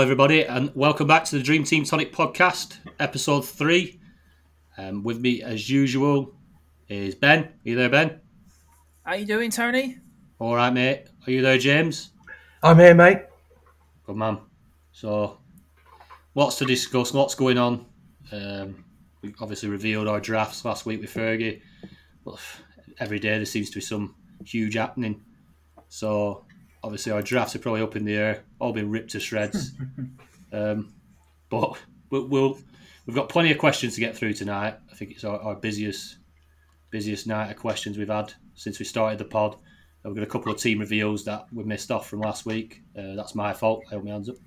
Hello, everybody, and welcome back to the Dream Team Tonic podcast, episode three. Um, with me, as usual, is Ben. Are you there, Ben? How you doing, Tony? All right, mate. Are you there, James? I'm here, mate. Good man. So, lots to discuss, lots going on. Um, we obviously revealed our drafts last week with Fergie, but every day there seems to be some huge happening. So, obviously, our drafts are probably up in the air, all been ripped to shreds. um, but we'll, we'll we've got plenty of questions to get through tonight. I think it's our, our busiest busiest night of questions we've had since we started the pod. We've got a couple of team reveals that we missed off from last week. Uh, that's my fault. I hold my hands up.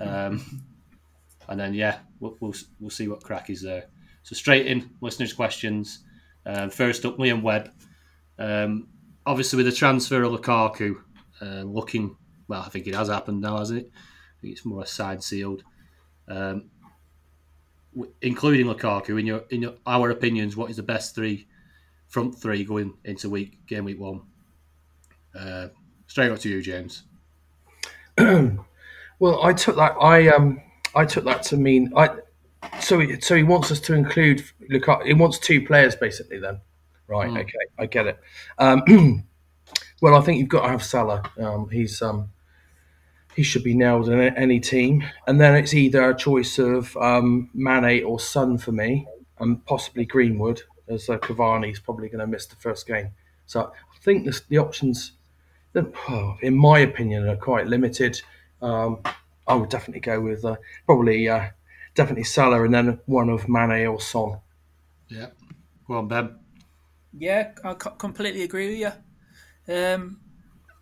Um, and then yeah, we'll, we'll we'll see what crack is there. So straight in listeners' questions. Um, first up, Liam Webb. Um, obviously, with the transfer of Lukaku, uh, looking well, I think it has happened now, hasn't it? I think it's more a side sealed. Um, w- including Lukaku, in your in your our opinions, what is the best three front three going into week game week one? Uh, straight up to you, James. Well, I took that. I um, I took that to mean I. So, he, so he wants us to include Lukaku. He wants two players, basically. Then, right? Mm. Okay, I get it. Um, well, I think you've got to have Salah. Um, he's um, he should be nailed in any team, and then it's either a choice of um, Mane or Son for me, and possibly Greenwood, as uh, Cavani's probably going to miss the first game. So I think this, the options, in my opinion, are quite limited. Um, I would definitely go with uh, probably uh, definitely Salah, and then one of Mane or Son. Yeah. Well, Ben. Yeah, I completely agree with you. Um,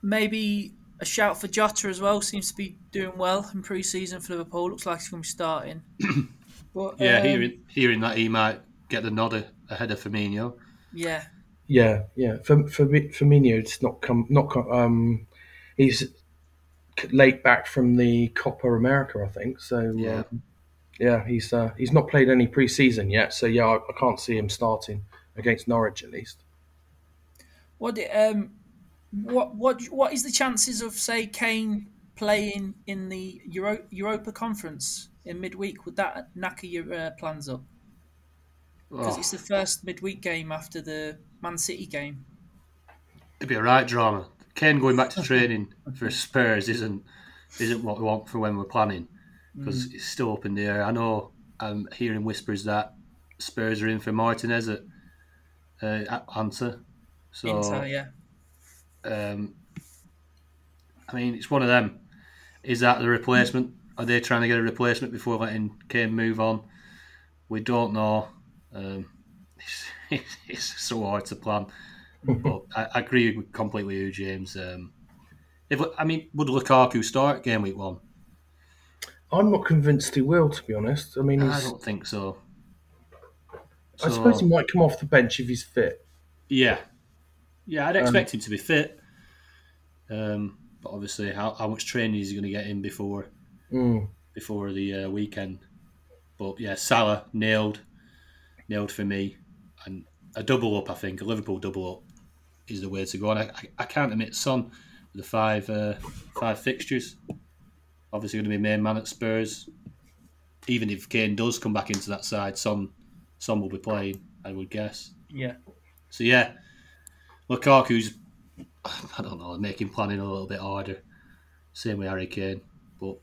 maybe a shout for Jota as well. Seems to be doing well in pre-season for Liverpool. Looks like he's going to be starting. But, Yeah, um, hearing hearing that he might get the nod ahead of Firmino. Yeah, Yeah, yeah. For for Firmino, it's not come not come, um, he's late back from the Copa America, I think. So Yeah. um, yeah, he's uh, he's not played any pre-season yet. So yeah, I, I can't see him starting against Norwich at least. What di- um, what what what is the chances of say Kane playing in the Euro- Europa Conference in midweek? Would that knacker your uh, plans up? Because Oh, it's the first midweek game after the Man City game. it'd be a right drama. Kane going back to training for Spurs isn't isn't what we want for when we're planning because it's still up in the air. I know I'm hearing whispers that Spurs are in for Martinez at uh, at Hunter. So Inter, yeah. Um, I mean, it's one of them. Is that the replacement? Are they trying to get a replacement before letting Kane move on? We don't know. Um, it's, it's so hard to plan. but I, I agree with completely with you, James. Um, if I mean, would Lukaku start game week one? I'm not convinced he will, to be honest. I mean, I don't think so. I suppose he might come off the bench if he's fit. Yeah, yeah, I'd expect him to be fit. Um, but obviously, how, how much training is he going to get in before Mm. before the uh, weekend? But yeah, Salah nailed, nailed for me, and a double up. I think a Liverpool double up is the way to go. And I, I, I can't admit Son with the five uh, five fixtures. Obviously, going to be main man at Spurs. Even if Kane does come back into that side, Son Son will be playing. I would guess. Yeah. So yeah, Lukaku's I don't know, making planning a little bit harder. Same with Harry Kane, but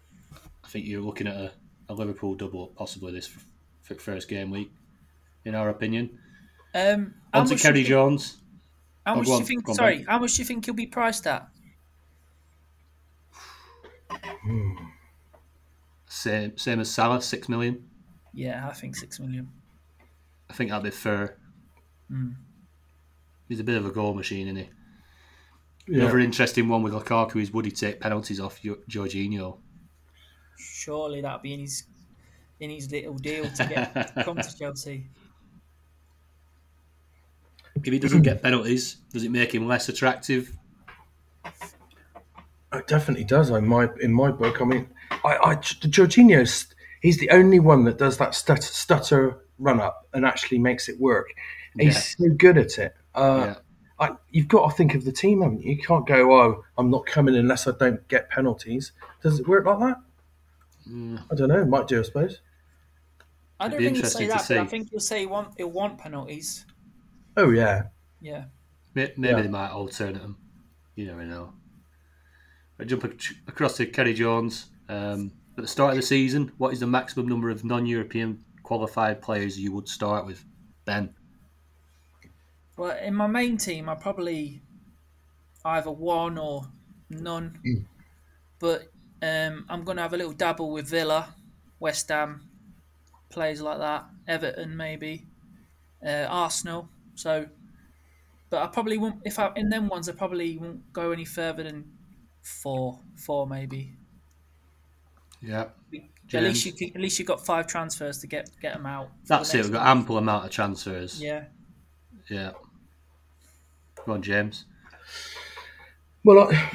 I think you're looking at a, a Liverpool double possibly this f- first game week, in our opinion. Um, On to Kerry Jones. How Oh, much do you think? on, Sorry, how much do you think he'll be priced at? Same same as Salah, six million. Yeah, I think six million. I think that'd be fair. Mm. He's a bit of a goal machine, isn't he? Yeah. Another interesting one with Lukaku is would he take penalties off Jo- Jorginho? Surely that'll be in his in his little deal to get to come to Chelsea. If he doesn't get penalties, does it make him less attractive? It definitely does. In my in my book, I mean, I, I Jorginho's he's the only one that does that stutter, stutter run up and actually makes it work. He's so good at it. Uh, yeah. I, you've got to think of the team. haven't you? you can't go, oh, I'm not coming unless I don't get penalties. Does it work like that? I don't know. Might do, I suppose. I don't think you'll say interesting to that. But I see. think he'll say he want he'll want penalties. Oh yeah. Yeah. Maybe Yeah. they might alternate them. You never know. I jump across to Kerry Jones. Um, at the start of the season, what is the maximum number of non-European qualified players you would start with? Ben. Well, in my main team, I probably either one or none. But um, I'm going to have a little dabble with Villa, West Ham, players like that, Everton maybe, uh, Arsenal. So, but I probably won't. If I in them ones, I probably won't go any further than four, four maybe. Yeah. At least you can, at least you got five transfers to get get them out. That's the it. We've got ample amount of transfers. Yeah. Yeah. Go on, James. Well, I,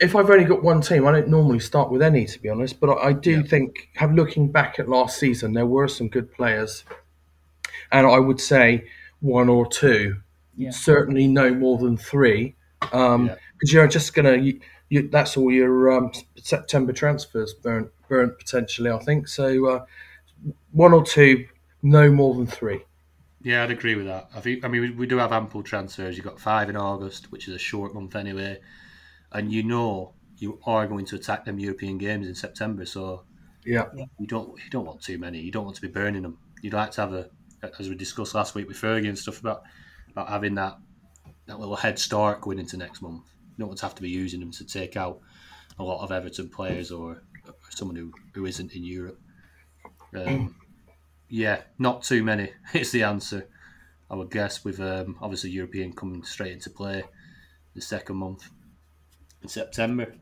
if I've only got one team, I don't normally start with any, to be honest. But I, I do Yeah. think, have looking back at last season, there were some good players, and I would say one or two, Yeah. certainly no more than three, because Yeah. you're just gonna. You, you, that's all your um, September transfers burnt, burnt potentially. I think so. Uh, one or two, no more than three. Yeah, I'd agree with that. I think. I mean, we, we do have ample transfers. You've got five in August, which is a short month anyway, and you know you are going to attack them European games in September. So Yeah, you don't you don't want too many. You don't want to be burning them. You'd like to have a, as we discussed last week with Fergie and stuff about about having that that little head start going into next month. You don't want to have to be using them to take out a lot of Everton players or, or someone who, who isn't in Europe. Um, yeah, not too many is the answer. I would guess with um, obviously European coming straight into play the second month in September.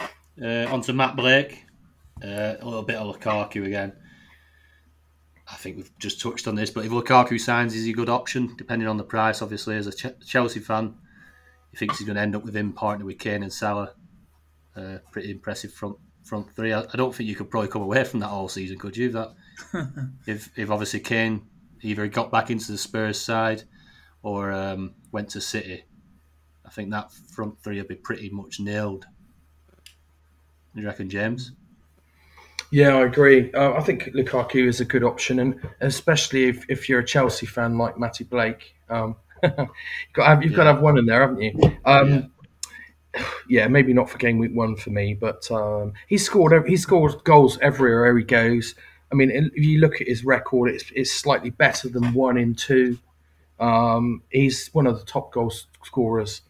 Uh, on to Matt Blake. Uh, a little bit of Lukaku again. I think we've just touched on this, but if Lukaku signs, is he a good option? Depending on the price, obviously. As a Ch- Chelsea fan, he thinks he's going to end up with him partnered with Kane and Salah. Uh, pretty impressive front front three. I, I don't think you could probably come away from that all season, could you? That if if obviously Kane either got back into the Spurs side or um, went to City, I think that front three would be pretty much nailed. You reckon, James? Yeah, I agree. Uh, I think Lukaku is a good option, and especially if, if you're a Chelsea fan like Matty Blake, um, you've, got to have, you've got to have one in there, haven't you? Um, yeah. maybe not for game week one for me, but um, he scored he scored goals everywhere he goes. I mean, if you look at his record, it's, it's slightly better than one in two. Um, he's one of the top goal scorers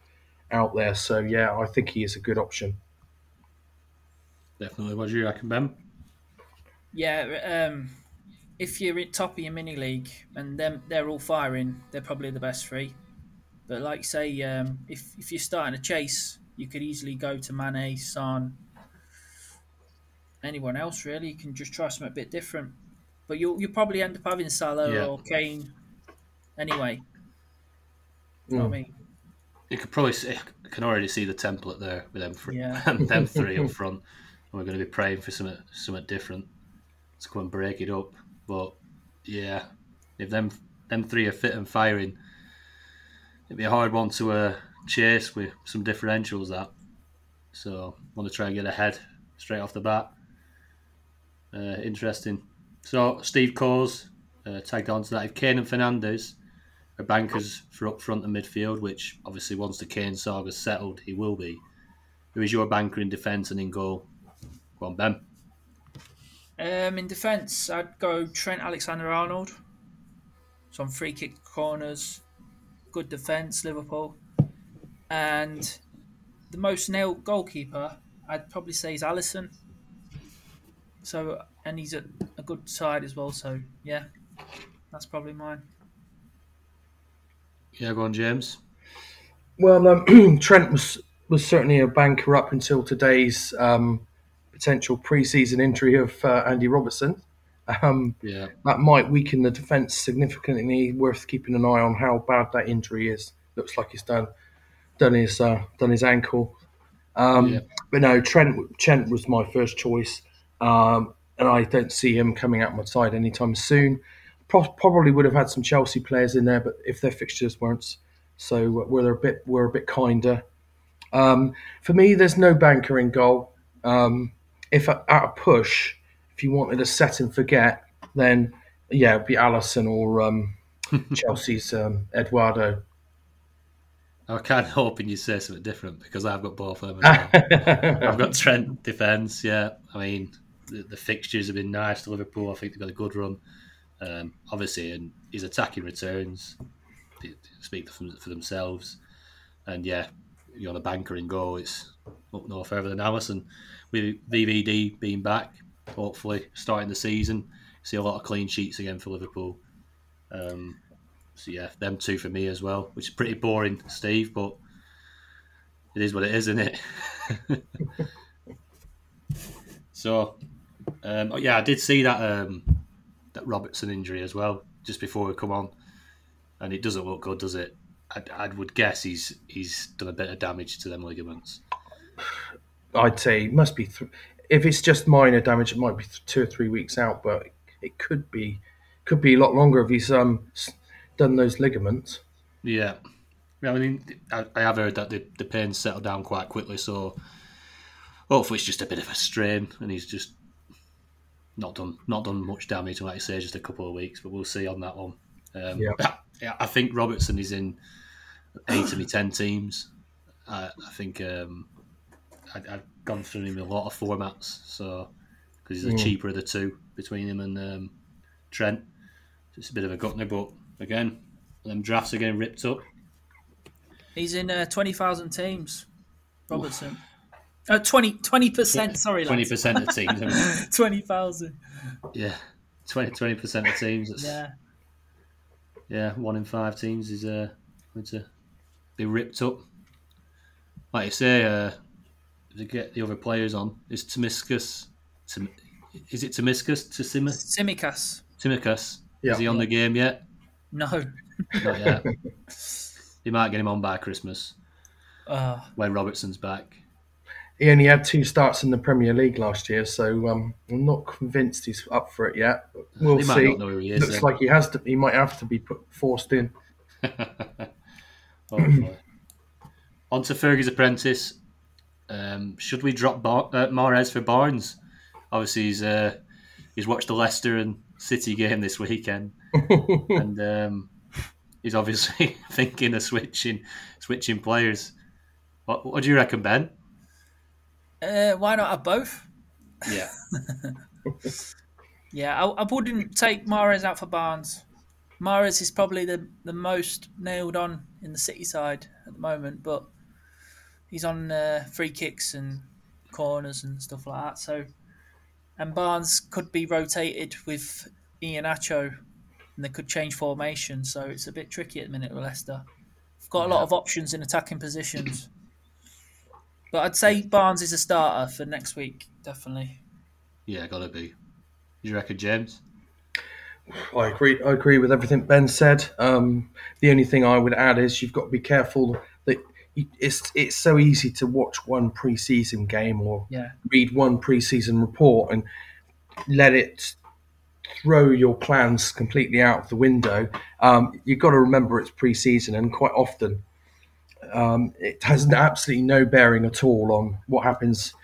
out there, so yeah, I think he is a good option. Definitely. What do you reckon, Ben? Yeah, um, if you're at top of your mini league and them they're all firing, they're probably the best three. But like say, um, if if you're starting a chase, you could easily go to Mane, Son, anyone else really. You can just try something a bit different. But you'll you'll probably end up having Salah Yeah. or Kane anyway. You know what I mean? You could probably see, I can already see the template there with them, fr- Yeah. them three up front. And we're going to be praying for something, something different to come and break it up. But yeah, if them them three are fit and firing, it'd be a hard one to uh, chase with some differentials. That so want to try and get ahead straight off the bat. Uh, interesting. So Steve Coles uh, tagged on to that. If Kane and Fernandez are bankers for up front and midfield, which obviously once the Kane saga's settled, he will be. Who is your banker in defence and in goal? Go on, Ben. Um, in defence, I'd go Trent Alexander Arnold. Some free kick corners, good defence, Liverpool. And the most nailed goalkeeper, I'd probably say is Alisson. So, and he's at a good side as well. So, yeah, that's probably mine. Yeah, go on, James. Well, um, Trent was was certainly a banker up until today's um, potential pre-season injury of uh, Andy Robertson. Um, Yeah, that might weaken the defence significantly. Worth keeping an eye on how bad that injury is. Looks like he's done done his uh, done his ankle. Um, Yeah. But no, Trent Trent was my first choice, um, and I don't see him coming out my side anytime soon. Pro- probably would have had some Chelsea players in there, but if their fixtures weren't, so we're a bit we're a bit kinder. Um, for me, there's no banker in goal. Um, if at a push, if you wanted to set and forget, then yeah, it'd be Alisson or um, Chelsea's um, Eduardo. I was kind of hoping you'd say something different because I've got both of them. Well. I've got Trent defence. Yeah, I mean the, the, fixtures have been nice to Liverpool. I think they've got a good run. Um, obviously, and his attacking returns speak for, for themselves. And yeah, you're on a banker in goal. It's up no further than Alisson. With VVD being back, hopefully starting the season, see a lot of clean sheets again for Liverpool. Um, so yeah, them two for me as well, which is pretty boring, Steve, but it is what it is, isn't it? so um, oh, yeah, I did see that um, that Robertson injury as well just before we come on, and it doesn't look good, does it? I, I would guess he's he's done a bit of damage to them ligaments. I'd say it must be th- if it's just minor damage, it might be two or three weeks out, but it could be could be a lot longer if he's um done those ligaments. Yeah, I mean, I, I have heard that the, the pain settled down quite quickly, so hopefully it's just a bit of a strain, and he's just not done not done much damage. Like I say, just a couple of weeks, but we'll see on that one. Um, yeah. I think Robertson is in eight of me ten teams. I, I think um, I, have gone through him in a lot of formats, so because he's the mm. cheaper of the two between him and um, Trent. So it's a bit of a gutner, but again, them drafts are getting ripped up. He's in uh, twenty thousand teams, Robertson. Uh, 20 percent. Sorry, twenty percent of teams. twenty thousand. Yeah, 20 percent of teams. yeah, yeah. One in five teams is uh, going to be ripped up. Like you say, uh, to get the other players on is Tomiskas. Tim, is it Tomiskas? Tsimikas. Tsimikas. Tsimikas. Yeah. Is he on the game yet? No. Not yet. you might get him on by Christmas. Uh, when Robertson's back he only had two starts in the Premier League last year, so um, I'm not convinced he's up for it yet. We'll he see. Is, Looks then. like he has to. He might have to be put, forced in. On to Fergie's apprentice. Um, should we drop Bar- uh, Mahrez for Barnes? Obviously, he's uh, he's watched the Leicester and City game this weekend, and um, he's obviously thinking of switching switching players. What, what do you reckon, Ben? Uh, why not have both? Yeah. yeah, I, I, wouldn't take Mahrez out for Barnes. Mahrez is probably the, the most nailed on in the City side at the moment, but he's on uh, free kicks and corners and stuff like that. So, and Barnes could be rotated with Iheanacho, and they could change formation. So it's a bit tricky at the minute with Leicester. We've got a lot of options in attacking positions. But I'd say Barnes is a starter for next week, definitely. Yeah, gotta be. You reckon, James? I agree. I agree with everything Ben said. Um, the only thing I would add is you've got to be careful that it's it's so easy to watch one preseason game or yeah. read one preseason report and let it throw your plans completely out of the window. Um, you've got to remember it's preseason, and quite often um, it has absolutely no bearing at all on what happens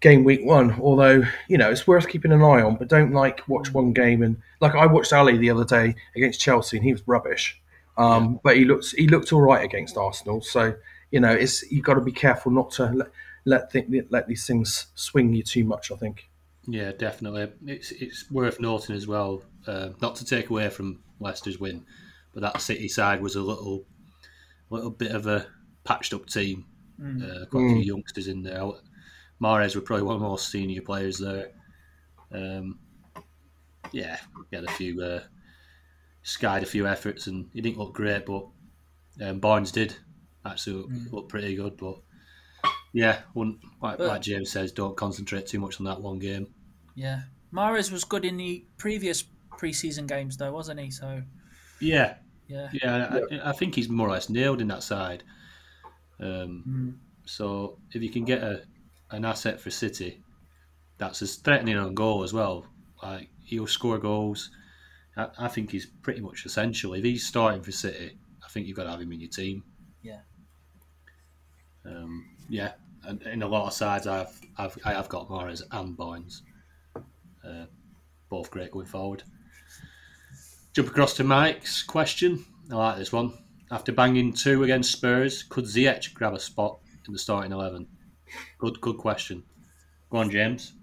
game week one. Although you know it's worth keeping an eye on, but don't like watch one game and like I watched Ali the other day against Chelsea and he was rubbish. Um, yeah. But he looks he looked all right against Arsenal. So you know it's you've got to be careful not to let let, th- let these things swing you too much. I think. Yeah, definitely. It's it's worth noting as well, uh, not to take away from Leicester's win, but that City side was a little little bit of a patched up team. Mm. Uh, quite mm. a few mm. youngsters in there. Mahrez were probably one of the more senior players there. Um, yeah, he had a few, uh, skied a few efforts, and he didn't look great, but um, Barnes did actually mm. look pretty good. But yeah, like, but, like James says, don't concentrate too much on that one game. Yeah, Mahrez was good in the previous preseason games, though, wasn't he? So yeah, yeah, yeah. I, I, think he's more or less nailed in that side. Um, mm. So if you can get a an asset for City, that's as threatening on goal as well. Like he'll score goals. I, I, think he's pretty much essential. If he's starting for City, I think you've got to have him in your team. Yeah. Um, yeah. and in a lot of sides, I've, I've I have got Mahrez and Boynes. Uh, both great going forward. Jump across to Mike's question. I like this one. After banging two against Spurs, could Ziyech grab a spot in the starting eleven? Good, good question. Go on, James.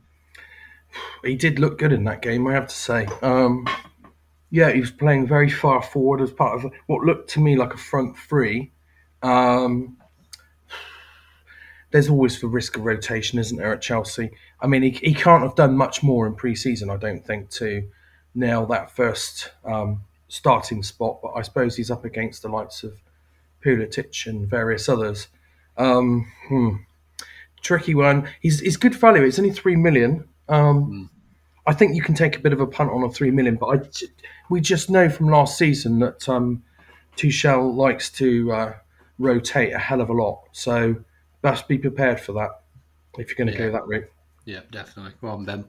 He did look good in that game, I have to say. Um, yeah, he was playing very far forward as part of what looked to me like a front three. Um, there's always the risk of rotation, isn't there, at Chelsea? I mean, he, he can't have done much more in pre season, I don't think, to nail that first um, starting spot. But I suppose he's up against the likes of Pulisic and various others. Um, hmm. Tricky one. He's, he's good value. It's only three million. Um, mm. I think you can take a bit of a punt on a three million, but I, we just know from last season that um, Tuchel likes to uh, rotate a hell of a lot. So best be prepared for that if you're going to yeah. go that route. Yeah, definitely. On, Ben.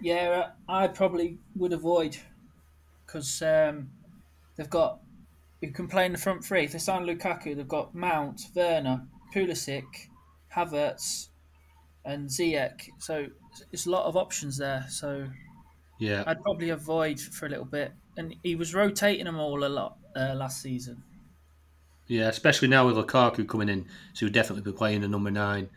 Yeah, I probably would avoid because um, they've got. You can play in the front three. If they sign Lukaku, they've got Mount, Werner, Pulisic, Havertz, and Ziyech. So it's a lot of options there. So yeah, I'd probably avoid for a little bit. And he was rotating them all a lot uh, last season. Yeah, especially now with Lukaku coming in, so he'll definitely be playing the number nine.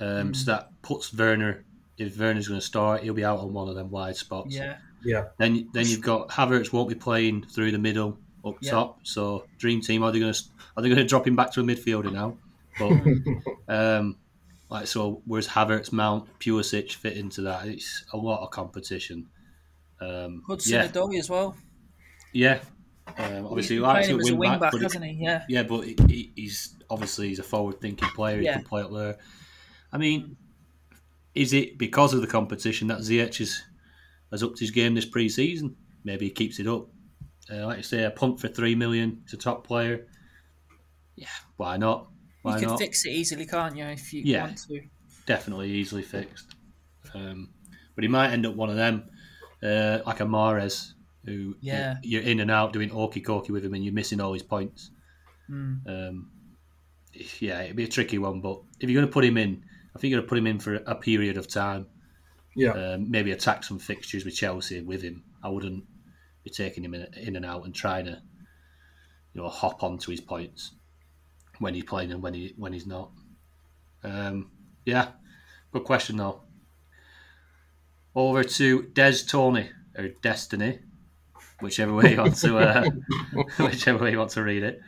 Um, mm. So that puts Werner. If Werner's going to start, he'll be out on one of them wide spots. Yeah, yeah. Then then you've got Havertz won't be playing through the middle up yeah. top. So dream team are they going to are they going to drop him back to a midfielder now? But um, like so, whereas Havertz, Mount, Pulisic fit into that, it's a lot of competition. Um, Hudson yeah. Odoi as well. Yeah, um, obviously, he likes to win, wing back, back, but hasn't he? Yeah. Yeah, but he, he's obviously he's a forward-thinking player. He Yeah. can play up there. I mean, is it because of the competition that Ziyech has, has upped his game this pre-season? Maybe he keeps it up. Uh, like I say, a punt for three million. He's a top player. Yeah, why not? Why you can not? fix it easily, can't you? If you Yeah. want to. Definitely easily fixed. Um, but he might end up one of them, uh, like a Mahrez, who Yeah. you're in and out doing orky corky with him, and you're missing all his points. Mm. Um, yeah, it'd be a tricky one, but if you're going to put him in, I think you're going to put him in for a period of time. Yeah. Um, maybe attack some fixtures with Chelsea with him. I wouldn't be taking him in, in and out and trying to, you know, hop onto his points when he's playing and when he when he's not. Um, yeah, good question though. Over to Des Tony or Destiny, whichever way you want to uh, whichever way you want to read it.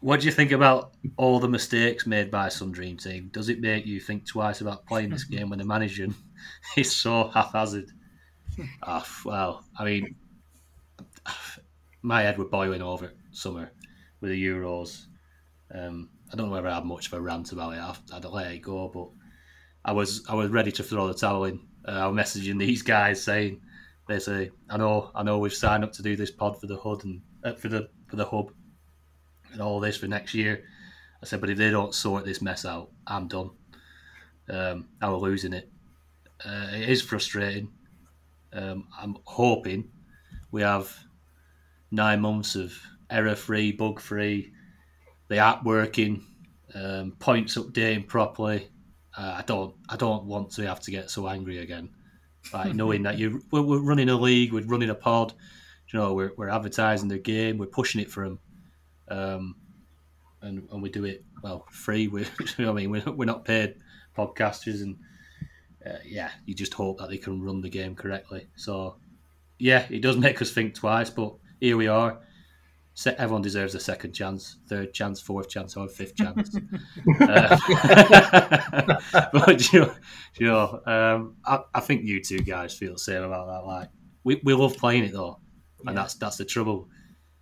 What do you think about all the mistakes made by some dream team? Does it make you think twice about playing this game when the manager is so haphazard? oh, well, I mean, my head was boiling over summer with the Euros. Um, I don't know whether I had much of a rant about it. I to let it go, but I was I was ready to throw the towel in. Uh, I was messaging these guys saying, basically, I know I know we've signed up to do this pod for the HUD and uh, for the for the hub and all this for next year. I said, but if they don't sort this mess out, I'm done. Um, I'm losing it. Uh, it is frustrating. Um, I'm hoping we have nine months of error free, bug free, the app working, um, points updating properly. Uh, I don't, I don't want to have to get so angry again. Like knowing that you, we're, we're running a league, we're running a pod, you know, we're, we're advertising the game, we're pushing it for them, um, and and we do it well free. We, I mean, we're, we're not paid podcasters, and uh, yeah, you just hope that they can run the game correctly. So yeah, it does make us think twice, but here we are. Everyone deserves a second chance, third chance, fourth chance, or fifth chance. uh, but you know, you know um, I, I think you two guys feel the same about that. Like we, we love playing it though, and Yeah. that's that's the trouble.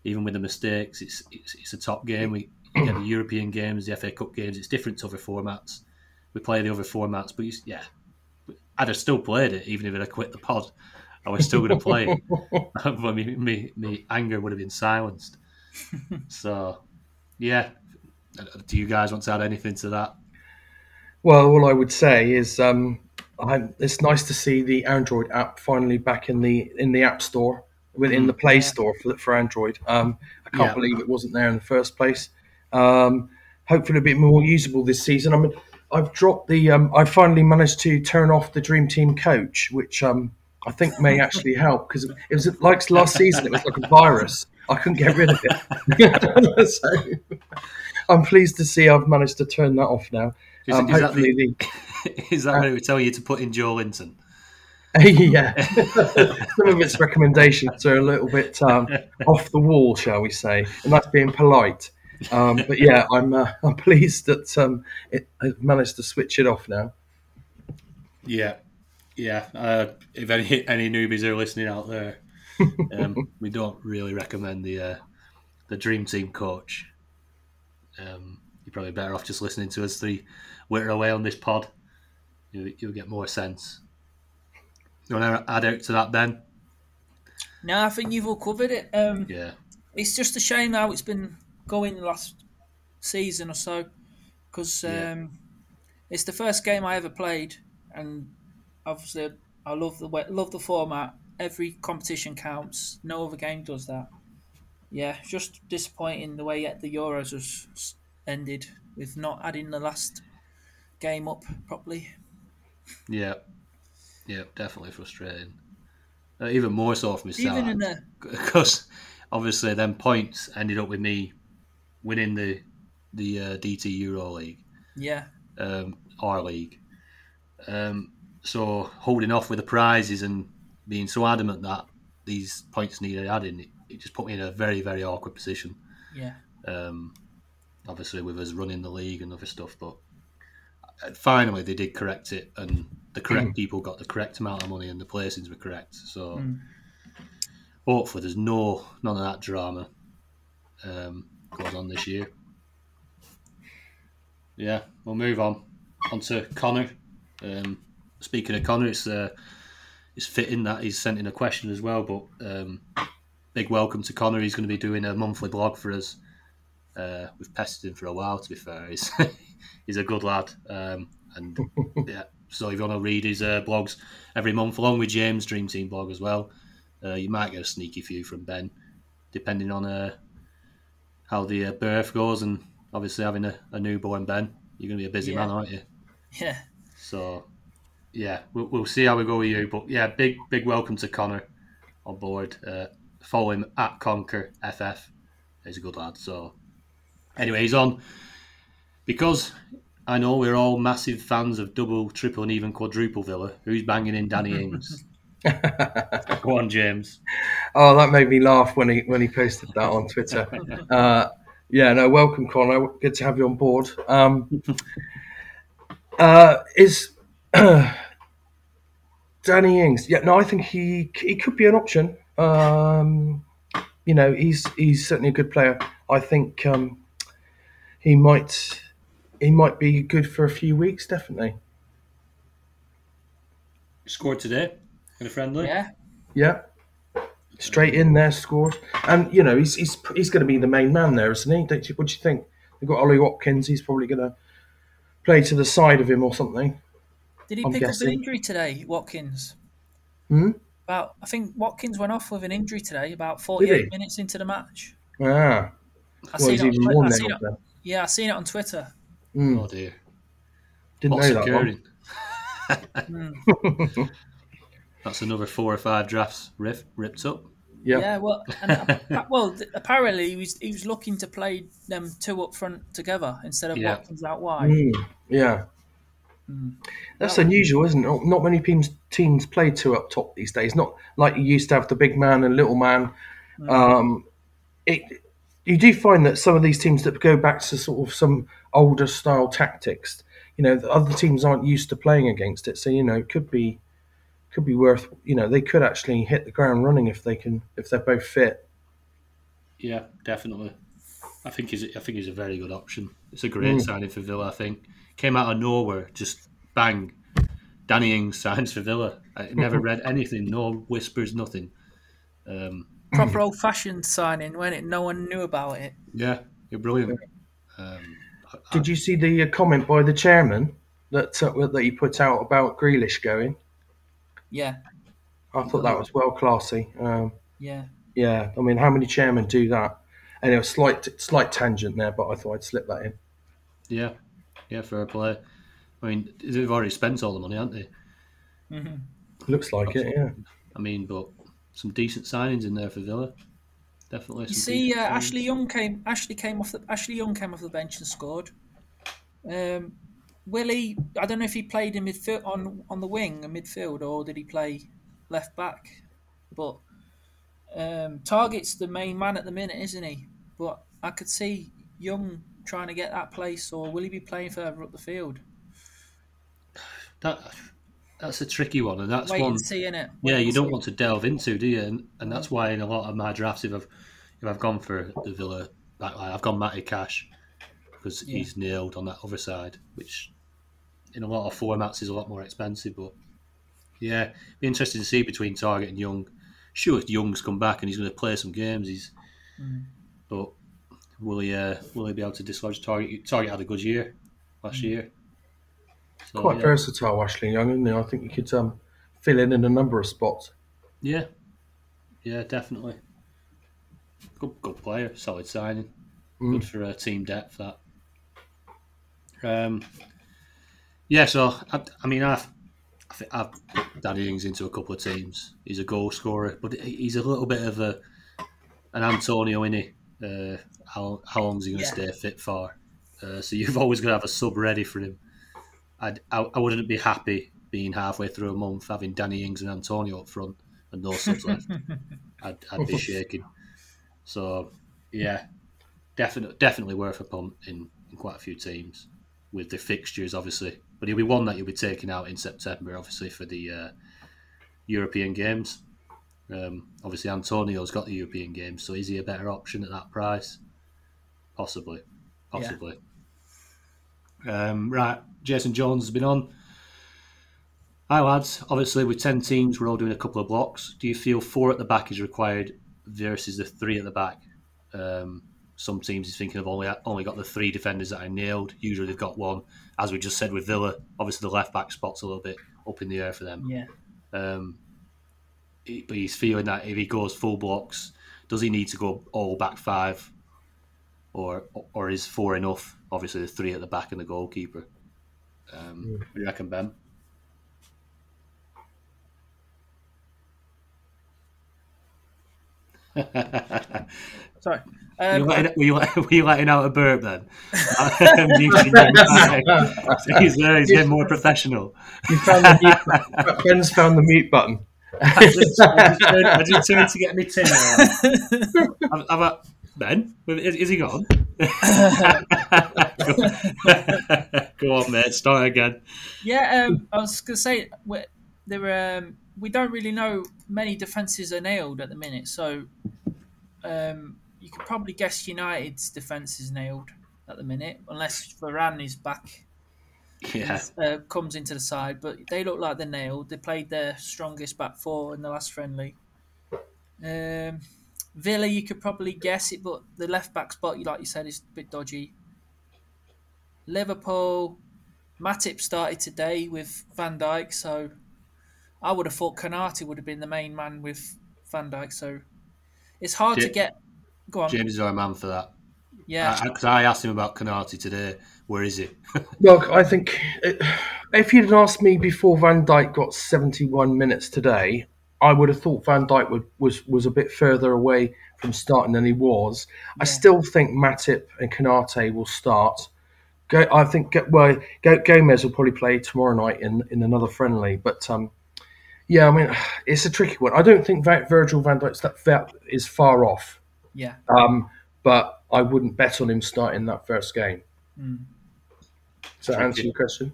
Even with the mistakes, it's it's, it's a top game. We get the European games, the FA Cup games. It's different to other formats. We play the other formats, but you, yeah, I'd have still played it even if I'd quit the pod. I was still going to play it. but me, me, me anger would have been silenced. so, yeah. Do you guys want to add anything to that? Well, all I would say is um, I, it's nice to see the Android app finally back in the in the App Store, within the Play Store for for Android. Um, I can't Yeah. believe it wasn't there in the first place. Um, hopefully a bit more usable this season. I mean, I've dropped the. Um, I finally managed to turn off the Dream Team coach, which um, I think may actually help because it was like last season. It was like a virus. I couldn't get rid of it. so I'm pleased to see I've managed to turn that off now. Is, Um, is that, hopefully, the, the, is that where it would tell you to put in Joe Linton? yeah, some of its recommendations are a little bit um, off the wall, shall we say, and that's being polite. Um, but yeah, I'm uh, I'm pleased that um, it, I've managed to switch it off now. Yeah, yeah. Uh, if any any newbies are listening out there, um, we don't really recommend the uh, the Dream Team coach. Um, you're probably better off just listening to us three witter away on this pod. You, you'll get more sense. You want to add out to that, Ben? No, I think you've all covered it. Um, Yeah, it's just a shame how it's been going the last season or so because um, Yeah. it's the first game I ever played, and obviously I love the way, love the format. Every competition counts. No other game does that. Yeah, just disappointing the way the Euros has ended with not adding the last game up properly. yeah, yeah. Definitely frustrating. Uh, even more so for myself. Even in the because obviously then points ended up with me winning the the uh, DT Euro League, yeah, um, our league. Um, so holding off with the prizes and being so adamant that these points needed adding, it, it just put me in a very very awkward position. yeah, Um, obviously with us running the league and other stuff, but uh, finally they did correct it, and the correct people got the correct amount of money, and the placings were correct. So Mm. hopefully there's no none of that drama um, goes on this year. Yeah, we'll move on on to Connor. Um, speaking of Connor, it's uh, it's fitting that he's sent in a question as well. But um, big welcome to Connor. He's going to be doing a monthly blog for us. Uh, we've pestered him for a while. To be fair, he's he's a good lad. Um, and yeah, so if you want to read his uh, blogs every month, along with James' Dream Team blog as well, uh, you might get a sneaky few from Ben, depending on uh, how the uh, birth goes, and obviously having a, a newborn Ben, you're going to be a busy Yeah. man, aren't you? yeah. So, yeah, we'll, we'll see how we go with you. But yeah, big big welcome to Connor on board. Uh, follow him at Conquer FF. He's a good lad. So, anyway, he's on because I know we're all massive fans of double, triple, and even quadruple Villa. Who's banging in Danny Ings? go on, James. Oh, that made me laugh when he when he posted that on Twitter. Uh, yeah, no, welcome, Connor. Good to have you on board. Um, uh, is Danny Ings? Yeah, no, I think he he could be an option. Um, you know, he's he's certainly a good player. I think um, he might he might be good for a few weeks, definitely. Scored today in a friendly. Yeah, Yeah. Straight in there, scored, and you know he's he's he's going to be the main man there, isn't he? Don't you? What do you think? They've got Ollie Watkins. He's probably going to play to the side of him or something. did he I'm pick up an injury today, Watkins? Hmm? About, I think Watkins went off with an injury today. About Did forty-eight minutes into the match. Ah, I well, seen it on even more I now. seen it- Yeah, I seen it on Twitter. Hmm, Oh dear. didn't What's know that. occurring? Hmm. That's another four or five drafts riff, ripped up. Yeah. Yeah, well, and, uh, well, apparently he was he was looking to play them two up front together instead of Yeah. Watkins out wide. Mm, yeah. Hmm. That's unusual, isn't it? Not, not many teams teams play two up top these days. Not like you used to have the big man and little man. Hmm. Um, it you do find that some of these teams that go back to sort of some older style tactics, you know, the other teams aren't used to playing against it. So you know, it could be could be worth. You know, they could actually hit the ground running if they can if they're both fit. Yeah, definitely. I think he's I think he's a very good option. It's a great signing for Villa. I think came out of nowhere, just bang. Danny Ings signs for Villa. I never read anything, no whispers, nothing. Um, Proper old fashioned signing when it no one knew about it. yeah, you're brilliant. Um, I- Did you see the uh, comment by the chairman that uh, that he put out about Grealish going? Yeah, I thought that was well classy. Um, yeah. yeah, I mean, how many chairmen do that? Anyway, slight slight tangent there, but I thought I'd slip that in. Yeah, yeah, fair play. I mean, they've already spent all the money, haven't they? Looks like it, yeah. I mean, but some decent signings in there for Villa. Definitely. You see, uh. Ashley Young came. Ashley came off the. Ashley Young came off the bench and scored. Um, Willie, I don't know if he played in midfield on on the wing and midfield, or did he play left back? But um, Targett's the main man at the minute, isn't he? But I could see Young trying to get that place, or will he be playing further up the field? That that's a tricky one, and that's Wait one. and see, innit? Yeah, you don't see. want to delve into, do you? And, and that's why in a lot of my drafts, if I've if I've gone for the Villa backline, I've gone Matty Cash because Yeah. he's nailed on that other side, which in a lot of formats is a lot more expensive. But yeah, be interested to see between Targett and Young. Sure, Young's come back and he's going to play some games. He's Mm. but will he uh, will he be able to dislodge Targett? Targett had a good year last year. So, Quite yeah. versatile, Ashley Young, isn't he? I think you could um, fill in in a number of spots. Yeah, yeah, definitely. Good, good player, solid signing. Mm. Good for uh, team depth. That. Um. Yeah, so I, I mean, I've I think I've put Danny Ings into a couple of teams. He's a goal scorer, but he's a little bit of a an Antonio, is he? Uh, how how long's he going to Yeah. stay fit for? Uh, so you've always got to have a sub ready for him. I'd, I I wouldn't be happy being halfway through a month having Danny Ings and Antonio up front and no subs left. I'd, I'd be shaking. So yeah, definitely definitely worth a punt in, in quite a few teams with the fixtures, obviously. But he'll be one that you'll be taking out in September, obviously for the uh, European Games. Um, obviously, Antonio's got the European Games, so is he a better option at that price? Possibly, possibly. Um, right, Jason Jones has been on. Hi lads, obviously with 10 teams we're all doing a couple of blocks. Do you feel four at the back is required versus the three at the back? Um, some teams is thinking of only only got the three defenders that I nailed. Usually they've got one. As we just said with Villa, obviously the left back spot's a little bit up in the air for them. Yeah. Um, but he's feeling that if he goes full blocks, does he need to go all back five, or or is four enough? Obviously, the three at the back and the goalkeeper. Um, What do you reckon, Ben? Sorry. were, you Um, letting, were, you let- were you letting out a burp then? Muting he's, uh, he's getting more professional. You found the mute, Ben's found the mute button. I just, I just, turned, I just turned to get me tin. I've, I've, ben, is, is he gone? Go on, mate. Start again. Yeah, um, I was going to say we there. Um, we don't really know many defences are nailed at the minute, so um, you could probably guess United's defence is nailed at the minute, unless Varane is back, Yeah, uh, comes into the side. But they look like they're nailed. They played their strongest back four in the last friendly. Um, Villa, you could probably guess it, but the left back spot, like you said, is a bit dodgy. Liverpool, Matip started today with Van Dijk, so I would have thought Konate would have been the main man with Van Dijk. So it's hard to get. Go on, James is our man for that. yeah, Because I, asked him about Konate today. Where is he? Look, I think it, if you'd asked me before Van Dijk got 71 minutes today, I would have thought Van Dijk would, was was a bit further away from starting than he was. I still think Matip and Konate will start. Go, I think well, Go, Gomez will probably play tomorrow night in, in another friendly. But um, yeah, I mean, it's a tricky one. I don't think Va- Virgil Van Dijk's that, that is far off. yeah, Um, but I wouldn't bet on him starting that first game. Mm. Does that answer your question?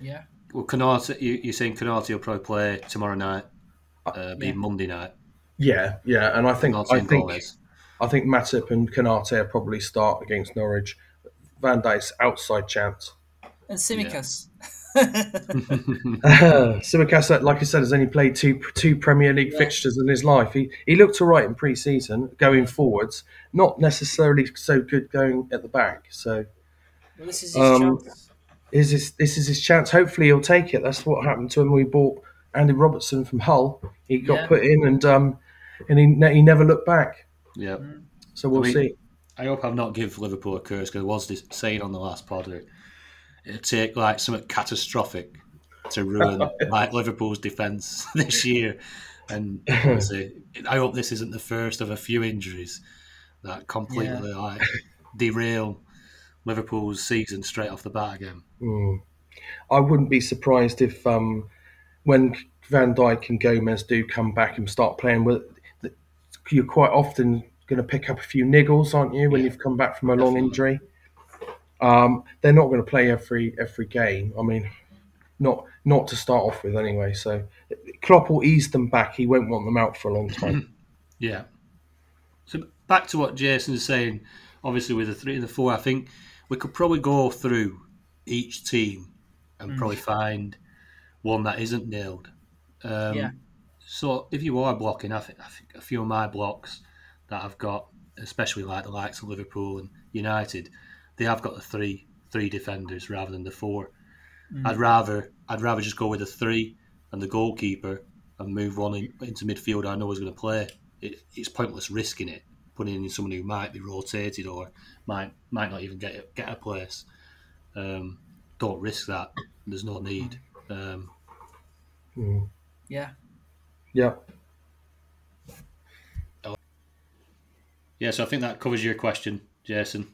yeah. Well, Konate, you, you're saying Konate will probably play tomorrow night, uh, be Yeah. Monday night. Yeah, yeah, and I think I and think Gomez. I think Matip and Konate probably start against Norwich. Van Dijk's outside chance. And Tsimikas. Tsimikas, like I said, has only played two two Premier League Yeah. fixtures in his life. He he looked all right in pre-season, going forwards, not necessarily so good going at the back. So well, this is his Um, chance. is this this is his chance. Hopefully, he'll take it. That's what happened to him. We bought Andy Robertson from Hull. He got Yeah. put in, and um, and he ne- he never looked back. Yeah. So we'll I mean- see. I hope I've not give Liverpool a curse because I was this saying on the last pod that it'd take like something catastrophic to ruin like Liverpool's defence this year. And honestly, I hope this isn't the first of a few injuries that completely like derail Liverpool's season straight off the bat again. Mm. I wouldn't be surprised if um, when Van Dijk and Gomez do come back and start playing, with, you're quite often going to pick up a few niggles, aren't you, when Yeah, you've come back from a definitely. long injury? Um, they're not going to play every every game. I mean, not not to start off with anyway. So Klopp will ease them back. He won't want them out for a long time. Yeah. So back to what Jason's saying, obviously with the three and the four, I think we could probably go through each team and probably find one that isn't nailed. Um, Yeah. So if you are blocking, I think, I think a few of my blocks that I've got, especially like the likes of Liverpool and United, they have got the three three defenders rather than the four. I'd rather I'd rather just go with the three and the goalkeeper and move one in, into midfield. I know is going to play. It, it's pointless risking it, putting in someone who might be rotated or might might not even get get a place. Um, don't risk that. There's no need. Um, Mm. Yeah. Yeah. yeah, so I think that covers your question, Jason.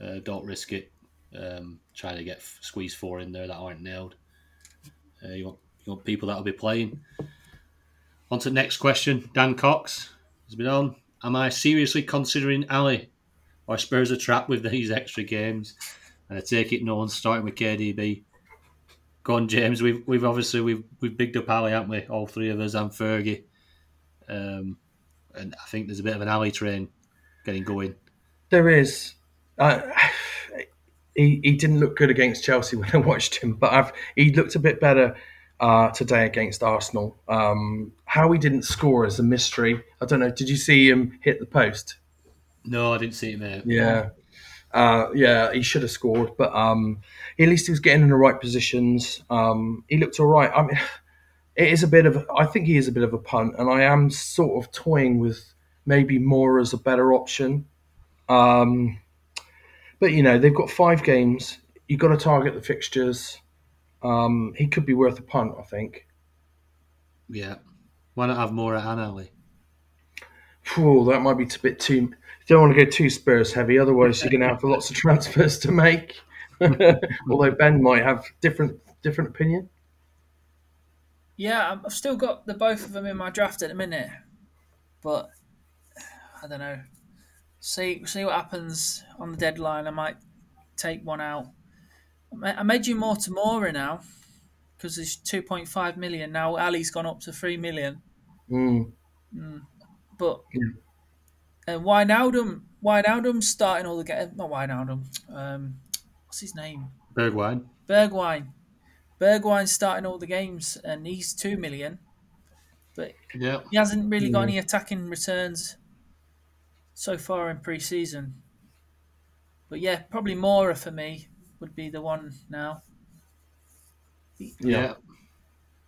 Uh, don't risk it. Um, trying to get squeeze four in there that aren't nailed. Uh, you want you want people that'll be playing. On to the next question. Dan Cox has been on. Am I seriously considering Alli or Spurs a trap with these extra games? And I take it no one's starting with KDB. Go on, James. We've we've obviously we've we've bigged up Alli, haven't we? All three of us and Fergie. Um, and I think there's a bit of an Alli train getting going. There is. Uh, he, he didn't look good against Chelsea when I watched him, but I've, he looked a bit better uh, today against Arsenal. Um, how he didn't score is a mystery. I don't know. Did you see him hit the post? No, I didn't see it, mate. Yeah. Uh, yeah, he should have scored, but um, at least he was getting in the right positions. Um, he looked all right. I mean, it is a bit of, I think he is a bit of a punt, and I am sort of toying with maybe Moura as a better option. Um, but you know, they've got five games. You've got to target the fixtures. Um, he could be worth a punt, I think. Yeah. Why not have Moura at Alli? Phew, that might be a bit too. Don't want to go too Spurs heavy, otherwise you're going to have lots of transfers to make. Although Ben might have different different opinion. Yeah, I've still got the both of them in my draft at the minute, but I don't know. See, see what happens on the deadline. I might take one out. I made you more Tamora now because point five million now. Alli's gone up to three million, Mm. but uh, Wijnaldum, Wijnaldum's starting all the games. Not Wijnaldum. Um, what's his name? Bergwijn. Bergwijn. Bergwijn's starting all the games, and he's two million. But Yeah. he hasn't really got any attacking returns so far in pre-season. But yeah, probably Moura for me would be the one now. Yeah.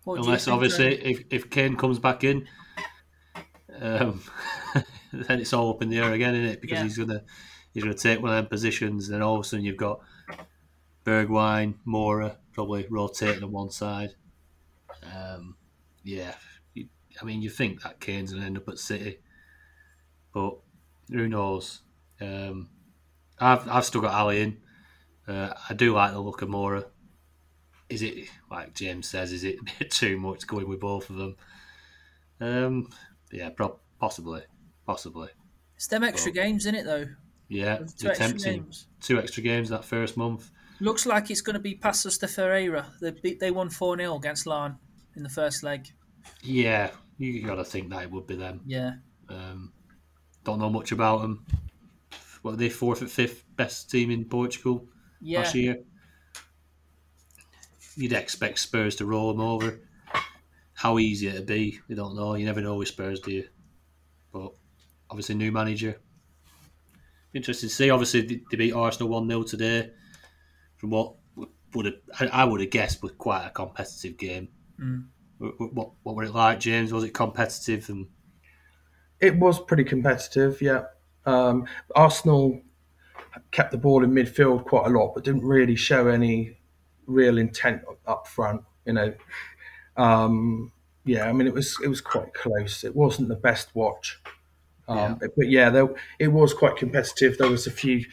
Unless think, obviously if, if Kane comes back in, um, then it's all up in the air again, isn't it? Because Yeah. he's gonna he's gonna take one of them positions, and all of a sudden you've got Bergwijn, Moura probably rotating on one side. Um, yeah, you, I mean you think that Kane's gonna end up at City, but who knows? Um, I've I've still got Alli in. Uh, I do like the look of Moura. Is it like James says? Is it a bit too much going with both of them? Um, yeah, pro- possibly, possibly. It's them extra games, in it though? Yeah, Two extra games. Two extra games that first month. Looks like it's going to be Paços de Ferreira. They beat, they won four 0 against Larne in the first leg. Yeah, you got to think that it would be them. Yeah, Um, don't know much about them. What are they fourth and fifth best team in Portugal yeah. last year? You'd expect Spurs to roll them over. How easy it'd be, we don't know. You never know with Spurs, do you? But obviously, new manager. Interesting to see. Obviously, they beat Arsenal one 0 today. From what would have, I would have guessed, was quite a competitive game. Mm. What, what what were it like, James? Was it competitive? And It was pretty competitive, yeah. Um, Arsenal kept the ball in midfield quite a lot, but didn't really show any real intent up front. You know, um, yeah, I mean it was it was quite close. It wasn't the best watch, um, Yeah. But, but yeah, there, it was quite competitive. There was a few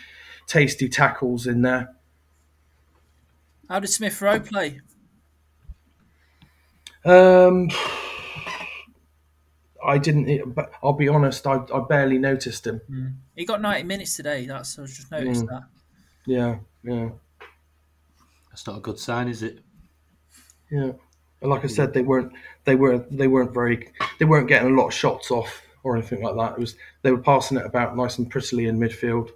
tasty tackles in there. How did Smith Rowe play? Um, I didn't, but I'll be honest, I, I barely noticed him. He got 90 minutes today. That's I was just noticed Mm. that. Yeah, yeah, That's not a good sign, is it? yeah. And like I said, they weren't, they were, they weren't very, they weren't getting a lot of shots off or anything like that. It was they were passing it about nice and prettily in midfield.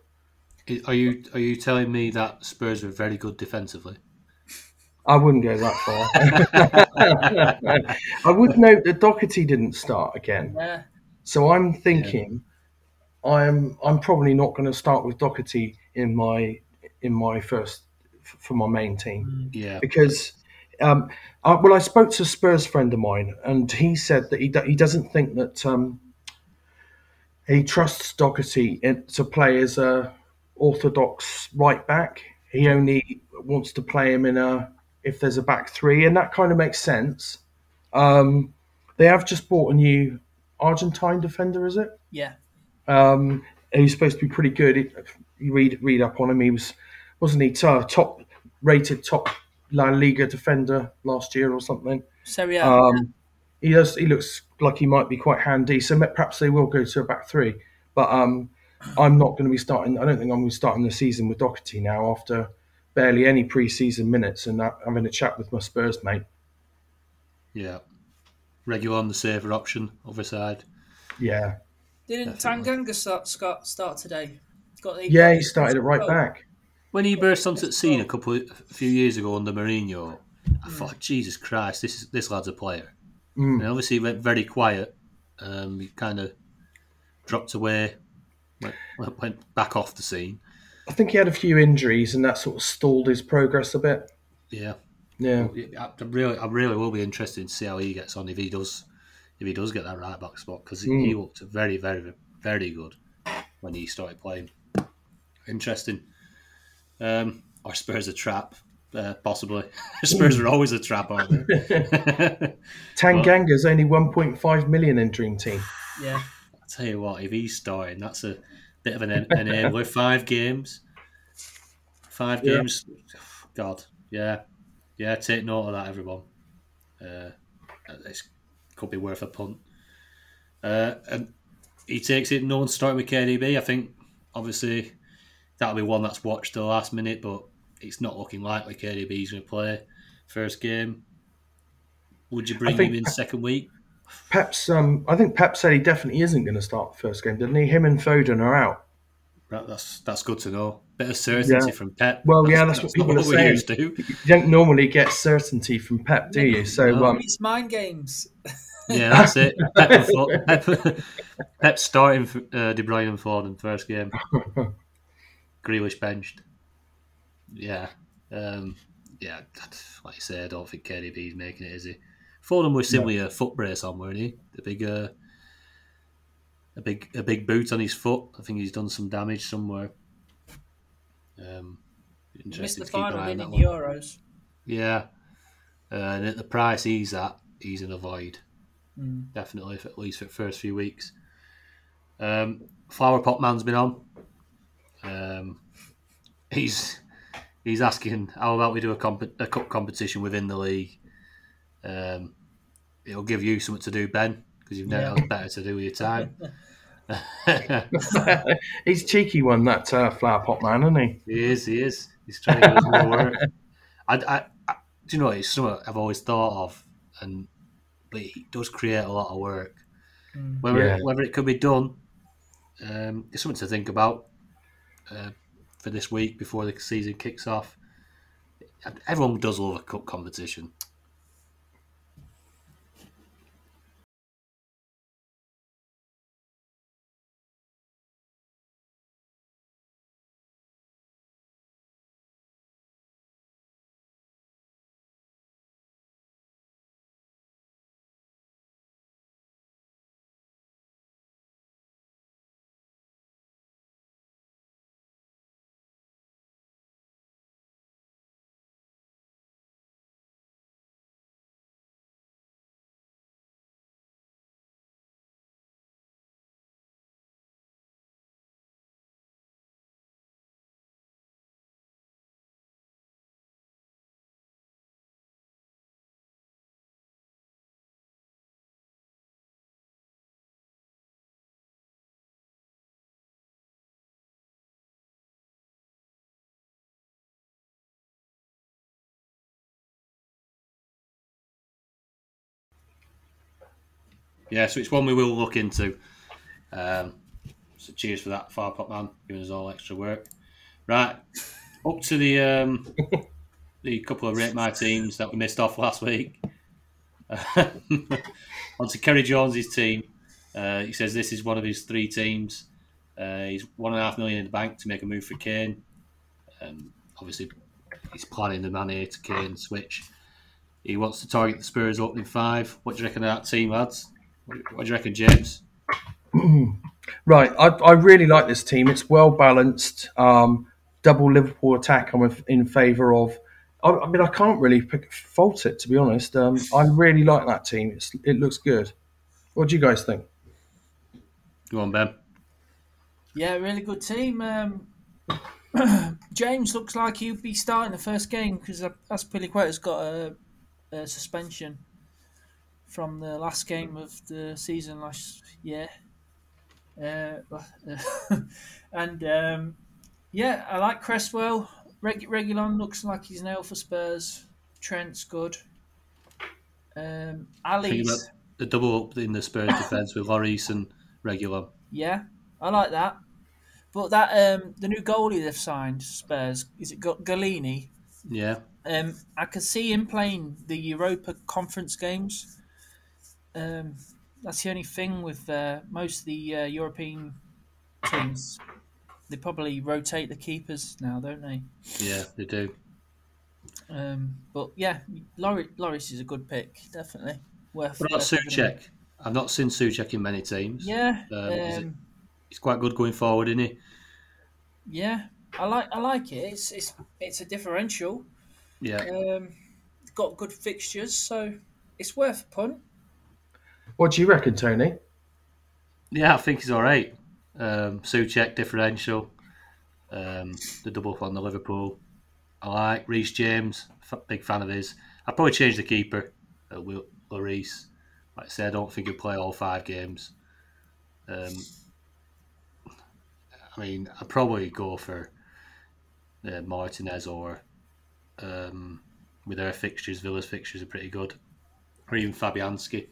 Are you are you telling me that Spurs were very good defensively? I wouldn't go that far. I would note that Doherty didn't start again, Yeah. so I'm thinking I'm I'm probably not going to start with Doherty in my in my first for my main team Yeah, because um, I, well I spoke to a Spurs friend of mine and he said that he he doesn't think that um, he trusts Doherty to play as a orthodox right back. He only wants to play him in a if there's a back three, and that kind of makes sense. Um, they have just bought a new Argentine defender, is it? Yeah. Um, who's supposed to be pretty good. You read read up on him. He was wasn't he top, top rated top La Liga defender last year or something. Serie A. Um, he does. He looks like he might be quite handy. So perhaps they will go to a back three. But um, I'm not going to be starting. I don't think I'm going to be starting the season with Doherty now after barely any pre-season minutes and that, having a chat with my Spurs mate. yeah. Regular on the saver option, other side. Yeah, Didn't. Tanganga start, start, start today? Got the, yeah. He started it right back. When he burst onto the scene a couple, a few years ago under Mourinho, I thought, Jesus Christ, this is this lad's a player. Mm. And obviously, he went very quiet. Um, he kind of dropped away, went, went- back off the scene. I think he had a few injuries and that sort of stalled his progress a bit. Yeah, Yeah, I really, I really will be interested to see how he gets on if he does, if he does get that right back spot because Mm. he looked very, very, very good when he started playing. Interesting. Um, or Spurs a trap, uh, possibly. Spurs are always a trap, aren't they? Tanganga's only 1.5 million in Dream Team. Yeah. I tell you what, if he's starting, that's a bit of an en- enabler. Five games, five Yeah. games. God, yeah, yeah. Take note of that, everyone. Uh, this could be worth a punt. Uh, and he takes it. No one's starting with KDB. I think obviously that'll be one that's watched the last minute, but it's not looking likely is going to play first game. Would you bring think- him in second week? Pep's, um, I think Pep said he definitely isn't going to start the first game, didn't he? Him and Foden are out. Right, that's that's good to know. Bit of certainty Yeah. from Pep. Well, yeah, that's what people not are we're saying. used to. You don't normally get certainty from Pep, do you? So, No. um, It's mind games. Yeah, that's it. Pep, and Pep, Pep starting for, uh, De Bruyne and Foden first game. Grealish benched. Yeah, um, yeah. Like you say, I don't think KDB's making it, is he? Foden was simply a foot brace on, weren't he? The big, uh, a big, a big boot on his foot. I think he's done some damage somewhere. Um, Missed interesting the to keep final eye on in that the. Euros. Yeah, uh, and at the price he's at, he's in a void. Mm. Definitely, for at least for the first few weeks. Um, Flower Pot Man's been on. Um, he's he's asking how about we do a, comp- a cup competition within the league. Um, it'll give you something to do, Ben, because you've never Yeah. had better to do with your time. he's a cheeky one, that uh, flower pot man, isn't he? He is, he is. He's trying to give us more work. I, I, I, do you know, it's something I've always thought of, and but he does create a lot of work. Mm. Whether, Yeah. whether it could be done, um, it's something to think about uh, for this week before the season kicks off. Everyone does love a cup competition. Yeah, so it's one we will look into. Um, so cheers for that, Far Pop Man, giving us all extra work. Right, up to the um, the couple of rate my teams that we missed off last week. On to Kerry Jones's team. Uh, he says this is one of his three teams. Uh, he's one and a half million in the bank to make a move for Kane. Um, obviously, he's planning the money to Kane switch. He wants to target the Spurs opening five. What do you reckon of that team, lads? What do you reckon, James? Right, I, I really like this team. It's well balanced. Um, double Liverpool attack. I'm in favour of. I, I, mean, I can't really pick, fault it to be honest. Um, I really like that team. It's, it looks good. What do you guys think? Go on, Ben. Yeah, really good team. Um, James looks like he'll be starting the first game because Azpilicueta's got a, a suspension from the last game of the season last year. Uh, and um, yeah, I like Cresswell. Reg- Reguilón looks like he's nailed for Spurs. Trent's good. Um, Ali's the double up in the Spurs defence with Lloris and Reguilón. Yeah, I like that. But that um, the new goalie they've signed, Spurs, is it Gollini? Yeah. Um, I could see him playing the Europa Conference games. Um, that's the only thing with uh, most of the uh, European teams. They probably rotate the keepers now, don't they? Yeah, they do. Um, but yeah, Loris, Lloris is a good pick, definitely. Worth, what about Soucek? I've not seen Soucek in many teams. Yeah, um, it, um, he's quite good going forward, isn't he? Yeah, I like I like it. It's it's it's a differential. Yeah. Um, got good fixtures, so it's worth a punt. What do you reckon, Tony? Yeah, I think he's all right. Um, Soucek differential, um, the double on the Liverpool. I like Reece James, big fan of his. I'd probably change the keeper, uh, Will Lloris. Like I said, I don't think he'll play all five games. Um, I mean, I'd probably go for uh, Martinez or um, with their fixtures, Villa's fixtures are pretty good, or even Fabianski.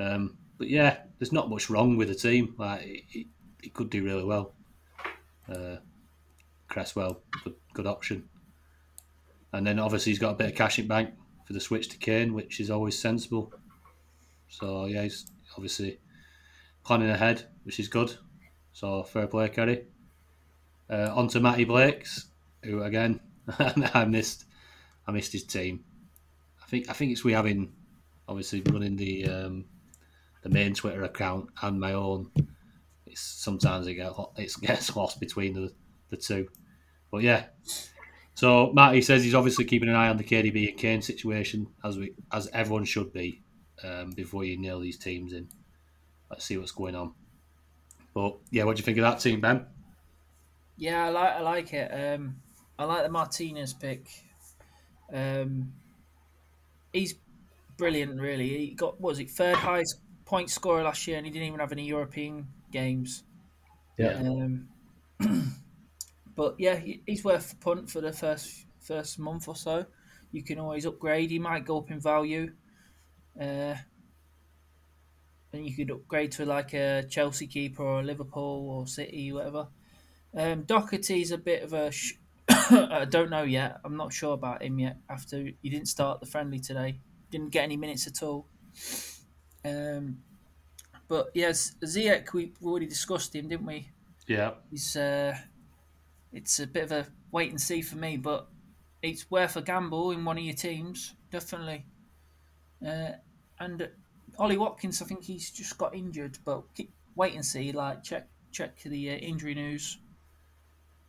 Um, but yeah, there's not much wrong with the team. Like it, it could do really well. Uh, Cresswell, good, good option. And then obviously he's got a bit of cash in bank for the switch to Kane, which is always sensible. So yeah, he's obviously planning ahead, which is good. So fair play, Kerry. Uh, on to Matty Blakes, who again I missed. I missed his team. I think I think it's we having obviously running the um, the main Twitter account and my own. It's sometimes it gets it gets lost between the the two, but yeah. So Matty says he's obviously keeping an eye on the KDB and Kane situation as we as everyone should be um, before you nail these teams in. Let's see what's going on. But yeah, what do you think of that team, Ben? Yeah, I like I like it. Um, I like the Martinez pick. Um, he's brilliant, really. He got what was it third highest point scorer last year, and he didn't even have any European games. Yeah. Um, but yeah, he, he's worth a punt for the first first month or so. You can always upgrade. He might go up in value. Uh, and you could upgrade to like a Chelsea keeper or a Liverpool or City, whatever. Um, Doherty's a bit of a. Sh- I don't know yet. I'm not sure about him yet. After he didn't start the friendly today, didn't get any minutes at all. Um, but yes, Ziyech, we've already discussed him, didn't we? Yeah. He's uh, it's a bit of a wait and see for me, but it's worth a gamble in one of your teams, definitely. Uh, and Ollie Watkins, I think he's just got injured, but keep, wait and see. Like check check the uh, injury news.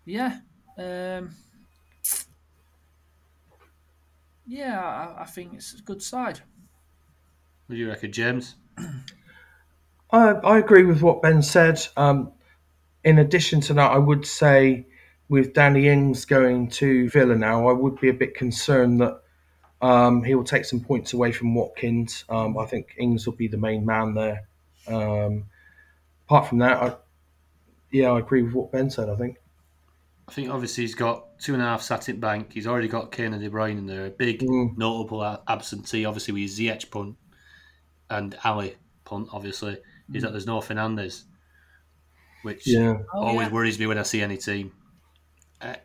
Yeah, um, yeah, I, I, think it's a good side. What do you reckon, James? I, I agree with what Ben said. Um, in addition to that, I would say with Danny Ings going to Villa now, I would be a bit concerned that um, he will take some points away from Watkins. Um, I think Ings will be the main man there. Um, apart from that, I, yeah, I agree with what Ben said. I think. I think obviously he's got two and a half sat in bank. He's already got Kane and De Bruyne in there. A big mm. notable absentee, obviously with Ziyech punt and Alli punt, obviously, is that there's no Fernandes, which Yeah. Oh, always yeah. worries me when I see any team. Uh,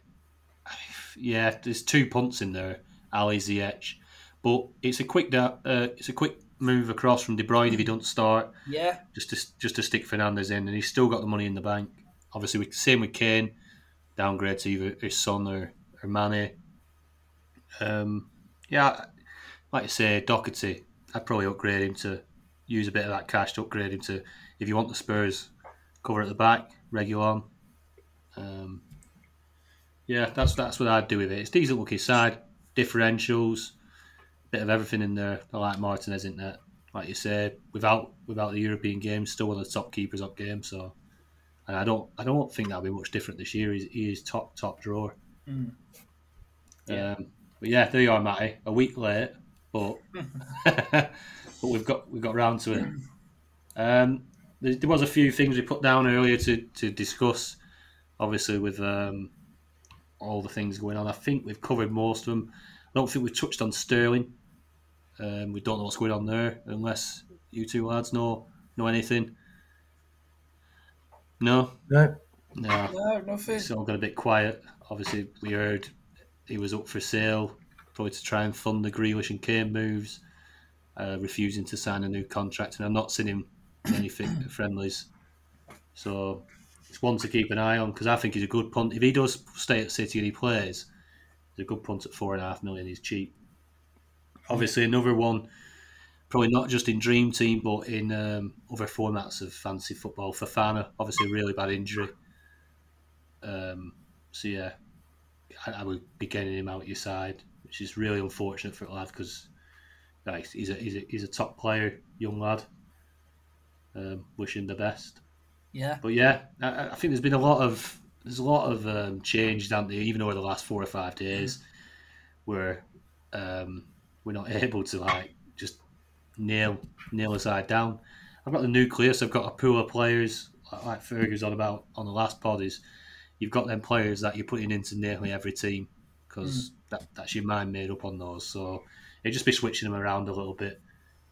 yeah, there's two punts in there, Alli Ziyech, but it's a quick da- uh, it's a quick move across from De Bruyne if he don't start, Yeah, just to just to stick Fernandes in, and he's still got the money in the bank. Obviously, we same with Kane, downgrade to either his son or or Mane. Um, yeah, like you say, Doherty, I'd probably upgrade him to use a bit of that cash to upgrade him to if you want the Spurs cover at the back, Reguilón. Um, yeah, that's that's what I'd do with it. It's decent looking side, differentials, bit of everything in there. I like Martinez in there, like you say. Without without the European games, still one of the top keepers up game. So, and I don't I don't think that'll be much different this year. He's, he is top top drawer. Mm. Yeah. Um, but yeah, there you are, Matty. A week late, but but we've got we've got round to it. Um, there, there was a few things we put down earlier to, to discuss. Obviously, with um, all the things going on, I think we've covered most of them. I don't think we've touched on Sterling. Um, we don't know what's going on there, unless you two lads know know anything. No, No. no. no, nothing. It's all got a bit quiet. Obviously, we heard he was up for sale, probably to try and fund the Grealish and Kane moves, uh, refusing to sign a new contract. And I'm not seeing him anything friendlies. So it's one to keep an eye on because I think he's a good punt. If he does stay at City and he plays, he's a good punt at four and a half million. He's cheap. Obviously, another one, probably not just in Dream Team, but in um, other formats of fantasy football. Fofana, obviously, a really bad injury. Um, so yeah, I, I would be getting him out your side, which is really unfortunate for the lad because like, he's a he's a he's a top player, young lad. Um, wish him the best. Yeah, But yeah, I, I think there's been a lot of there's a lot of um, change down there, even over the last four or five days, where um, we're not able to like just nail nail a side down. I've got the nucleus. I've got a pool of players like, like Fergus on about on the last pod. Is you've got them players that you're putting into nearly every team because that, that's your mind made up on those. So it'd just be switching them around a little bit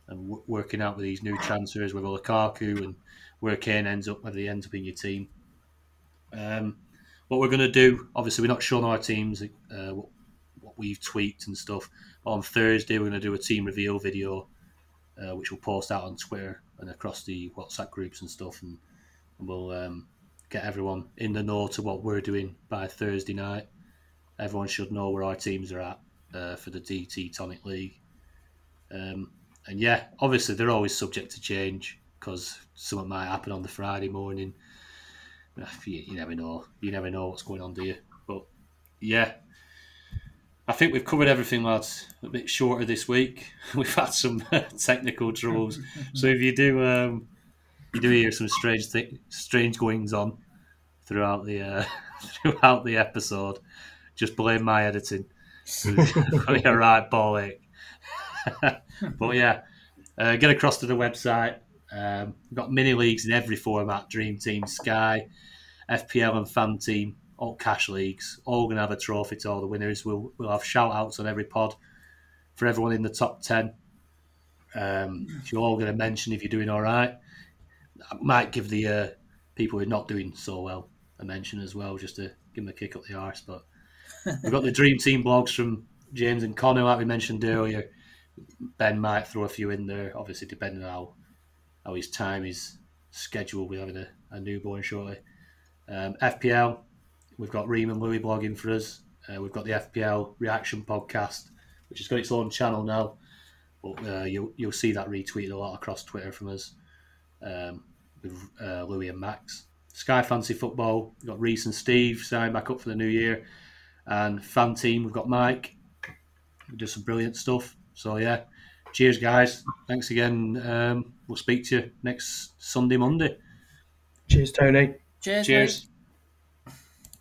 and w- working out with these new transfers with Lukaku and where Kane ends up, whether he ends up in your team. Um, what we're going to do, obviously, we're not showing our teams uh, what, what we've tweaked and stuff. But on Thursday, we're going to do a team reveal video, uh, which we'll post out on Twitter and across the WhatsApp groups and stuff, and, and we'll um, get everyone in the know to what we're doing by Thursday night. Everyone should know where our teams are at uh, for the DT Tonic League. Um, and yeah, obviously they're always subject to change because something might happen on the Friday morning. You, you never know. You never know what's going on, do you? But yeah, I think we've covered everything, lads. A bit shorter this week. We've had some technical troubles, so if you do, um, you do hear some strange thi- strange goings on throughout the uh, throughout the episode. Just blame my editing. Probably a right ball ache. but yeah, uh, get across to the website. Um, we've got mini leagues in every format: Dream Team, Sky, FPL, and Fan Team. All cash leagues. All going to have a trophy to all the winners. We'll we'll have shout outs on every pod for everyone in the top ten. Um, you're all going to mention if you're doing all right. I might give the uh, people who are not doing so well a mention as well, just to give them a kick up the arse. But we've got the Dream Team blogs from James and Connor, like we mentioned earlier. Ben might throw a few in there, obviously depending on how, how his time is scheduled. We're having a, a newborn shortly. Um, FPL, we've got Reem and Louis blogging for us. Uh, we've got the FPL Reaction Podcast, which has got its own channel now. But uh, you'll, you'll see that retweeted a lot across Twitter from us um, with uh, Louis and Max. Sky Fancy Football, we've got Reese and Steve signed back up for the new year. And Fan Team, we've got Mike. We do some brilliant stuff. So yeah, cheers guys. Thanks again. Um, we'll speak to you next Sunday, Monday. Cheers, Tony. cheers. Cheers. mate.